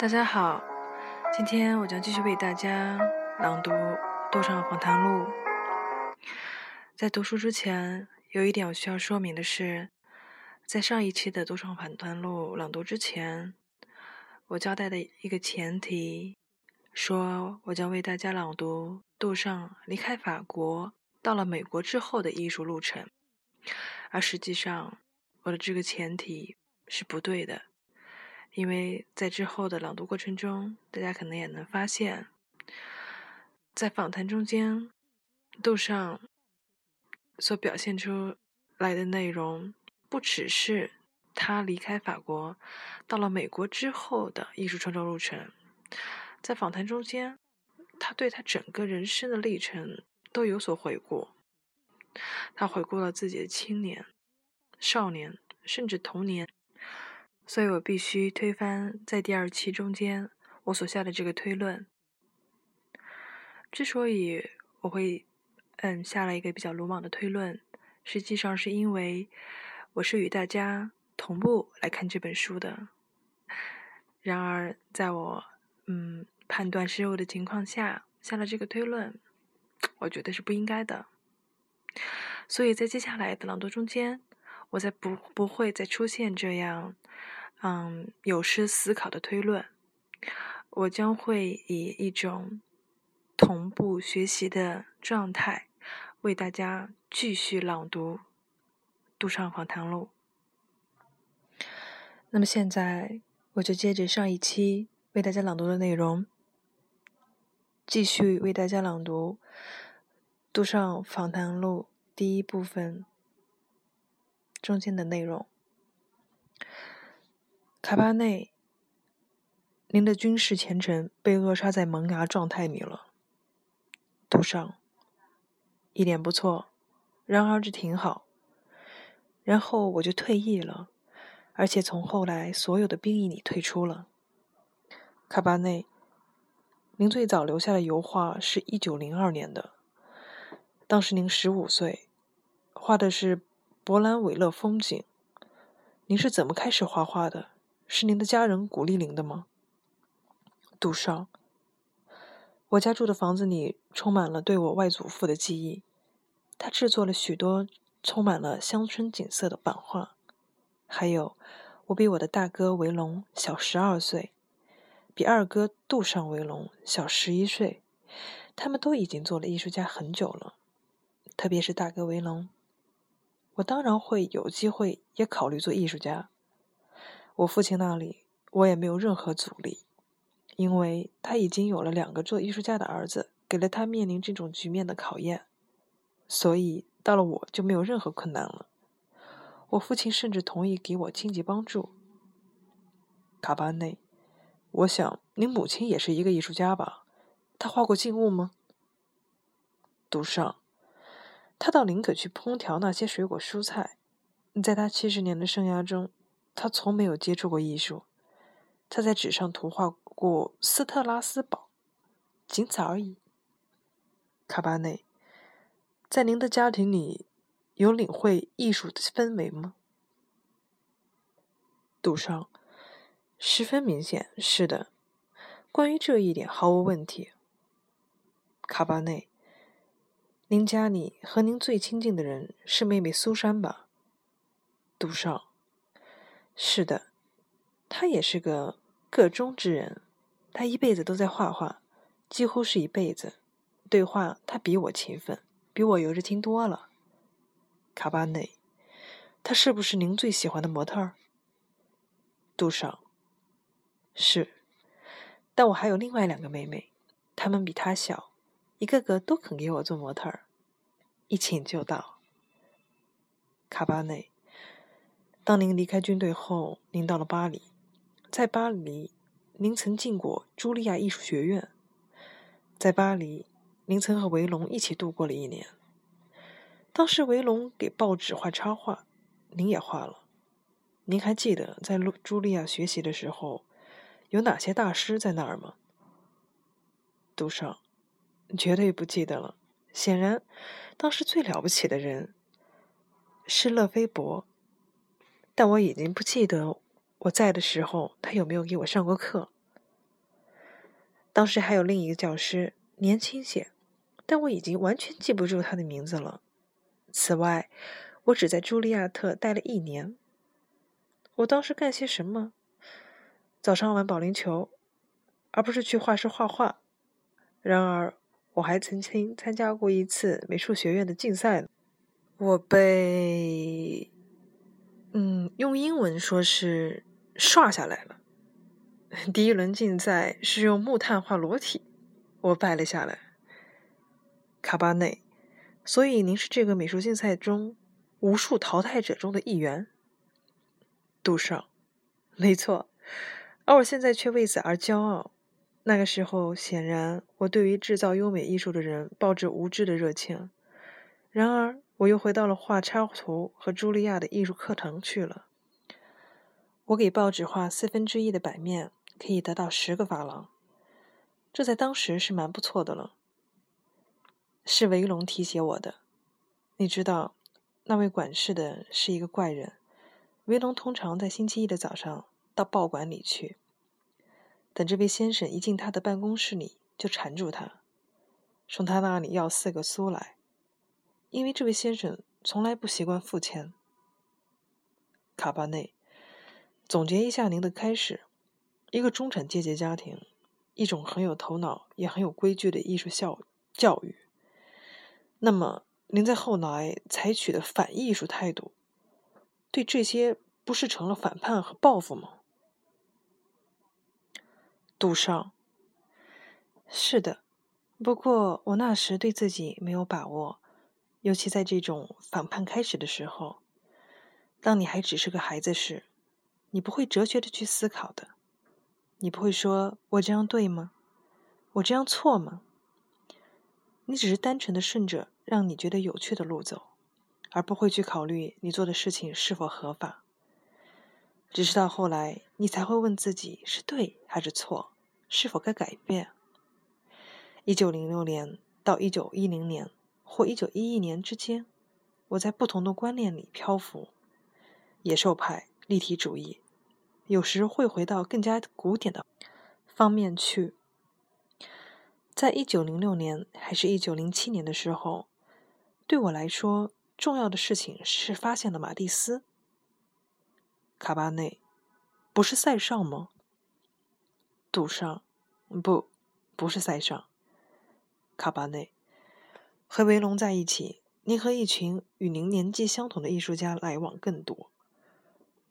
大家好，今天我将继续为大家朗读《杜尚访谈录》。在读书之前，有一点我需要说明的是，在上一期的《杜尚访谈录》朗读之前，我交代的一个前提，说我将为大家朗读杜尚离开法国到了美国之后的艺术路程，而实际上，我的这个前提是不对的。因为在之后的朗读过程中，大家可能也能发现，在访谈中间，杜尚所表现出来的内容，不只是他离开法国到了美国之后的艺术创作路程，在访谈中间，他对他整个人生的历程都有所回顾。他回顾了自己的青年、少年，甚至童年。所以我必须推翻在第二期中间我所下的这个推论。之所以我会嗯下了一个比较鲁莽的推论，实际上是因为我是与大家同步来看这本书的。然而，在我嗯判断失误的情况下下了这个推论，我觉得是不应该的。所以在接下来的朗读中间，我再不不会再出现这样。嗯，有失思考的推论，我将会以一种同步学习的状态，为大家继续朗读《杜尚访谈录》。那么现在，我就接着上一期为大家朗读的内容，继续为大家朗读《杜尚访谈录》第一部分中间的内容。卡巴内，您的军事前程被扼杀在萌芽状态里了。杜尚，一点不错，然而这挺好。然后我就退役了，而且从后来所有的兵役里退出了。卡巴内，您最早留下的油画是一九零二年的，当时您十五岁，画的是勃兰韦勒风景。您是怎么开始画画的？是您的家人鼓励您的吗，杜尚？我家住的房子里充满了对我外祖父的记忆，他制作了许多充满了乡村景色的版画。还有，我比我的大哥维龙小十二岁，比二哥杜尚维龙小十一岁。他们都已经做了艺术家很久了，特别是大哥维龙。我当然会有机会也考虑做艺术家。我父亲那里，我也没有任何阻力，因为他已经有了两个做艺术家的儿子，给了他面临这种局面的考验，所以到了我就没有任何困难了。我父亲甚至同意给我经济帮助。卡巴内，我想您母亲也是一个艺术家吧？她画过静物吗？杜尚，他到林可去烹调那些水果蔬菜，在他七十年的生涯中。他从没有接触过艺术，他在纸上涂画过斯特拉斯堡，仅此而已。卡巴内，在您的家庭里有领会艺术的氛围吗？杜尚，十分明显，是的。关于这一点毫无问题。卡巴内，您家里和您最亲近的人是妹妹苏珊吧？杜尚。是的，他也是个个中之人。他一辈子都在画画，几乎是一辈子。对话，他比我勤奋，比我有着听多了。卡巴内，他是不是您最喜欢的模特？杜少，是。但我还有另外两个妹妹，她们比他小，一个个都肯给我做模特儿。一请就到。卡巴内。当您离开军队后，您到了巴黎。在巴黎，您曾进过茱莉亚艺术学院。在巴黎，您曾和维龙一起度过了一年。当时维龙给报纸画插画，您也画了。您还记得在茱莉亚学习的时候，有哪些大师在那儿吗？杜尚，绝对不记得了。显然，当时最了不起的人是勒菲伯。但我已经不记得我在的时候，他有没有给我上过课。当时还有另一个教师，年轻些，但我已经完全记不住他的名字了。此外，我只在茱莉亚特待了一年。我当时干些什么？早上玩保龄球，而不是去画室画画。然而，我还曾经参加过一次美术学院的竞赛。我被，嗯，用英文说是刷下来了。第一轮竞赛是用木炭画裸体，我败了下来。卡巴内，所以您是这个美术竞赛中无数淘汰者中的一员。杜尚，没错，而我现在却为此而骄傲。那个时候，显然我对于制造优美艺术的人抱着无知的热情。然而，我又回到了画插图和茱莉亚的艺术课堂去了。我给报纸画四分之一的版面。可以得到十个法郎，这在当时是蛮不错的了。是维龙提携我的，你知道，那位管事的是一个怪人。维龙通常在星期一的早上到报馆里去，等这位先生一进他的办公室里，就缠住他，从他那里要四个苏来，因为这位先生从来不习惯付钱。卡巴内，总结一下您的开始。一个中产阶级家庭，一种很有头脑也很有规矩的艺术教教育。那么，您在后来采取的反艺术态度，对这些不是成了反叛和报复吗？杜尚，是的。不过我那时对自己没有把握，尤其在这种反叛开始的时候。当你还只是个孩子时，你不会哲学的去思考的。你不会说我这样对吗？我这样错吗？你只是单纯的顺着让你觉得有趣的路走，而不会去考虑你做的事情是否合法。只是到后来，你才会问自己是对还是错，是否该改变。一九零六年到一九一零年或一九一一年之间，我在不同的观念里漂浮：野兽派、立体主义。有时会回到更加古典的方面去。在一九零六年还是一九零七年的时候，对我来说重要的事情是发现了马蒂斯。卡巴内，不是塞尚吗？杜尚，不，不是塞尚。卡巴内，和维龙在一起，您和一群与您年纪相同的艺术家来往更多。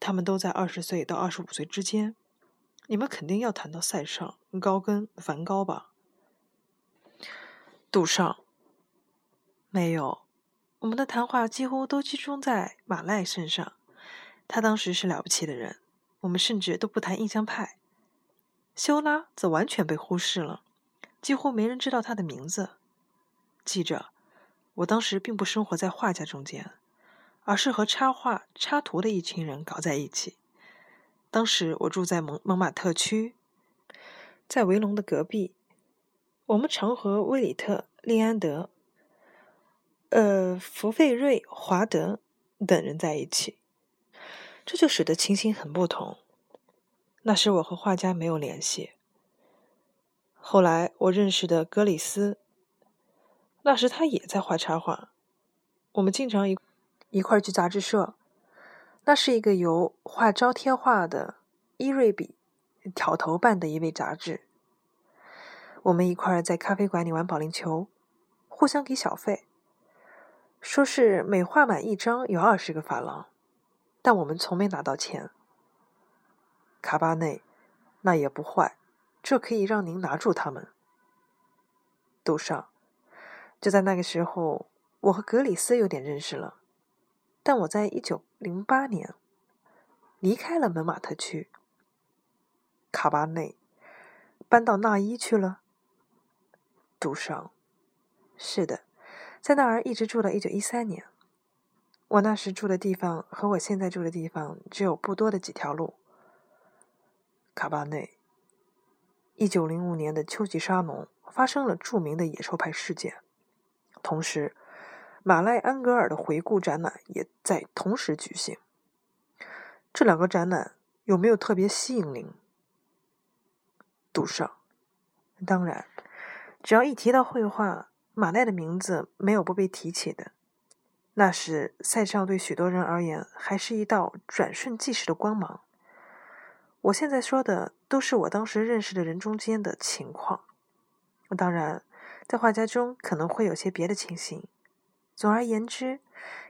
他们都在二十岁到二十五岁之间，你们肯定要谈到塞尚、高更、梵高吧？杜尚，没有，我们的谈话几乎都集中在马赖身上。他当时是了不起的人，我们甚至都不谈印象派。修拉则完全被忽视了，几乎没人知道他的名字。记着，我当时并不生活在画家中间。而是和插画、插图的一群人搞在一起。当时我住在蒙蒙马特区，在维隆的隔壁。我们常和威里特、利安德、呃福费瑞、华德等人在一起，这就使得情形很不同。那时我和画家没有联系。后来我认识的格里斯，那时他也在画插画。我们经常一。一块去杂志社，那是一个由画招贴画的伊瑞比挑头办的一位杂志。我们一块在咖啡馆里玩保龄球，互相给小费，说是每画满一张有二十个法郎，但我们从没拿到钱。卡巴内，那也不坏，这可以让您拿住他们。杜尚，就在那个时候，我和格里斯有点认识了。但我在一九零八年离开了门马特区，卡巴内搬到纳伊去了。杜尚，是的，在那儿一直住到一九一三年。我那时住的地方和我现在住的地方只有不多的几条路。卡巴内，一九零五年的秋季沙龙发生了著名的野兽派事件，同时。马赖安格尔的回顾展览也在同时举行。这两个展览有没有特别吸引您？杜尚，当然，只要一提到绘画，马奈的名字没有不被提起的。那时，塞尚对许多人而言还是一道转瞬即逝的光芒。我现在说的都是我当时认识的人中间的情况。当然，在画家中可能会有些别的情形。总而言之，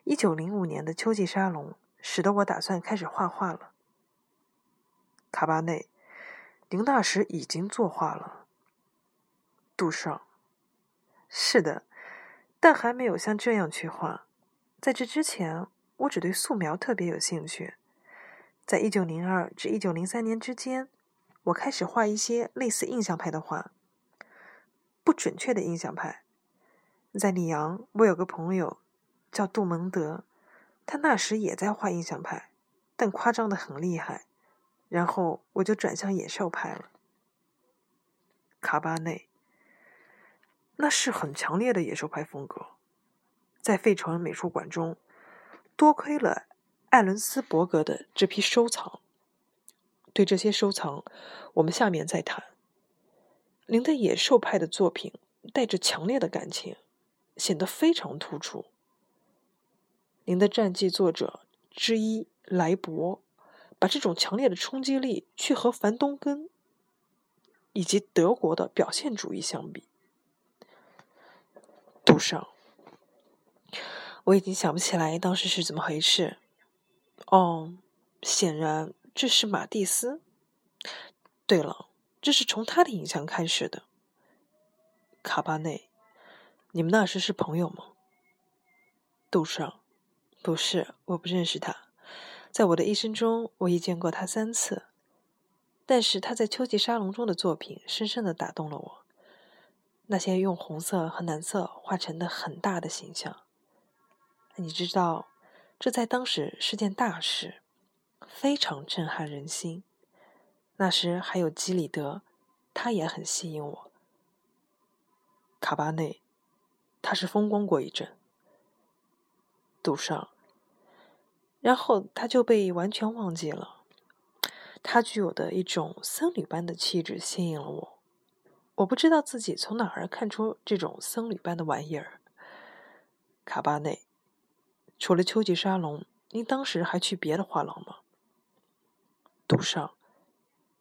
一九零五年的秋季沙龙使得我打算开始画画了。卡巴内，您那时已经作画了。杜尚，是的，但还没有像这样去画。在这之前，我只对素描特别有兴趣。在一九零二至一九零三年之间，我开始画一些类似印象派的画，不准确的印象派。在里昂，我有个朋友叫杜蒙德，他那时也在画印象派，但夸张的很厉害。然后我就转向野兽派了。卡巴内，那是很强烈的野兽派风格。在费城美术馆中，多亏了艾伦斯伯格的这批收藏。对这些收藏，我们下面再谈。您的野兽派的作品带着强烈的感情，显得非常突出。您的传记作者之一莱博，把这种强烈的冲击力去和凡东根以及德国的表现主义相比，杜尚。我已经想不起来当时是怎么回事。哦，显然这是马蒂斯。对了，这是从他的影像开始的。卡巴内，你们那时是朋友吗？杜尚，不是，我不认识他。在我的一生中，我已见过他三次。但是他在秋季沙龙中的作品深深的打动了我。那些用红色和蓝色画成的很大的形象。你知道，这在当时是件大事，非常震撼人心。那时还有基里德，他也很吸引我。卡巴内，他是风光过一阵。杜尚，然后他就被完全忘记了。他具有的一种僧侣般的气质吸引了我。我不知道自己从哪儿看出这种僧侣般的玩意儿。卡巴内。除了秋季沙龙，您当时还去别的画廊吗？杜尚，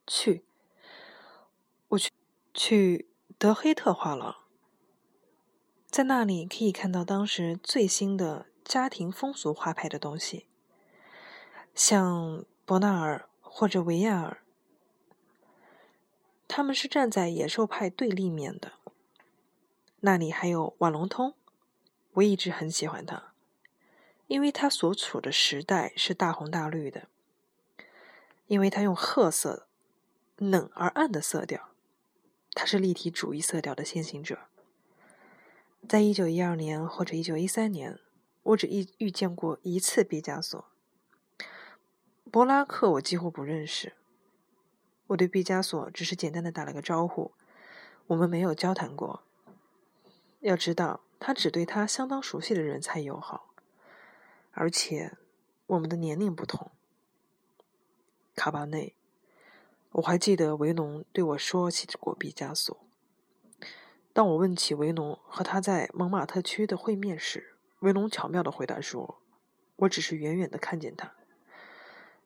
去，我去去德黑特画廊，在那里可以看到当时最新的家庭风俗画派的东西，像伯纳尔或者维亚尔，他们是站在野兽派对立面的。那里还有瓦隆通，我一直很喜欢他。因为他所处的时代是大红大绿的，因为他用褐色、冷而暗的色调，他是立体主义色调的先行者。在一九一二年或者一九一三年，我只遇遇见过一次毕加索。博拉克我几乎不认识，我对毕加索只是简单的打了个招呼，我们没有交谈过。要知道，他只对他相当熟悉的人才友好。而且，我们的年龄不同。卡巴内，我还记得维农对我说起过毕加索。当我问起维农和他在蒙马特区的会面时，维农巧妙的回答说：“我只是远远的看见他，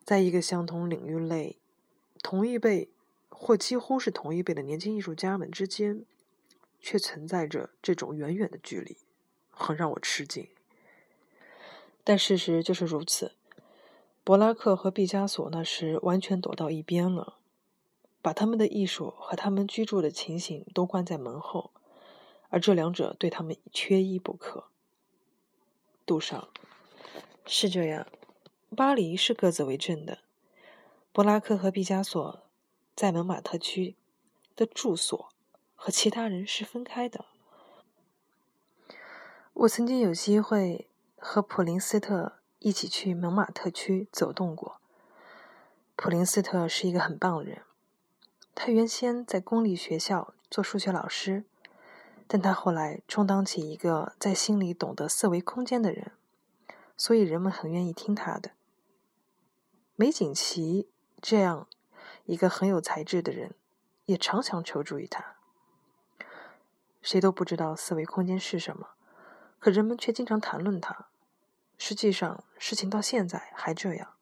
在一个相同领域内，同一辈或几乎是同一辈的年轻艺术家们之间，却存在着这种远远的距离，很让我吃惊。”但事实就是如此。博拉克和毕加索那时完全躲到一边了，把他们的艺术和他们居住的情形都关在门后，而这两者对他们缺一不可。杜尚，是这样，巴黎是各自为政的。布拉克和毕加索在蒙马特区的住所和其他人是分开的。我曾经有机会。和普林斯特一起去蒙马特区走动过。普林斯特是一个很棒的人，他原先在公立学校做数学老师，但他后来充当起一个在心里懂得四维空间的人，所以人们很愿意听他的。梅景琦这样一个很有才智的人，也常常求助于他。谁都不知道四维空间是什么，可人们却经常谈论它。实际上，事情到现在还这样。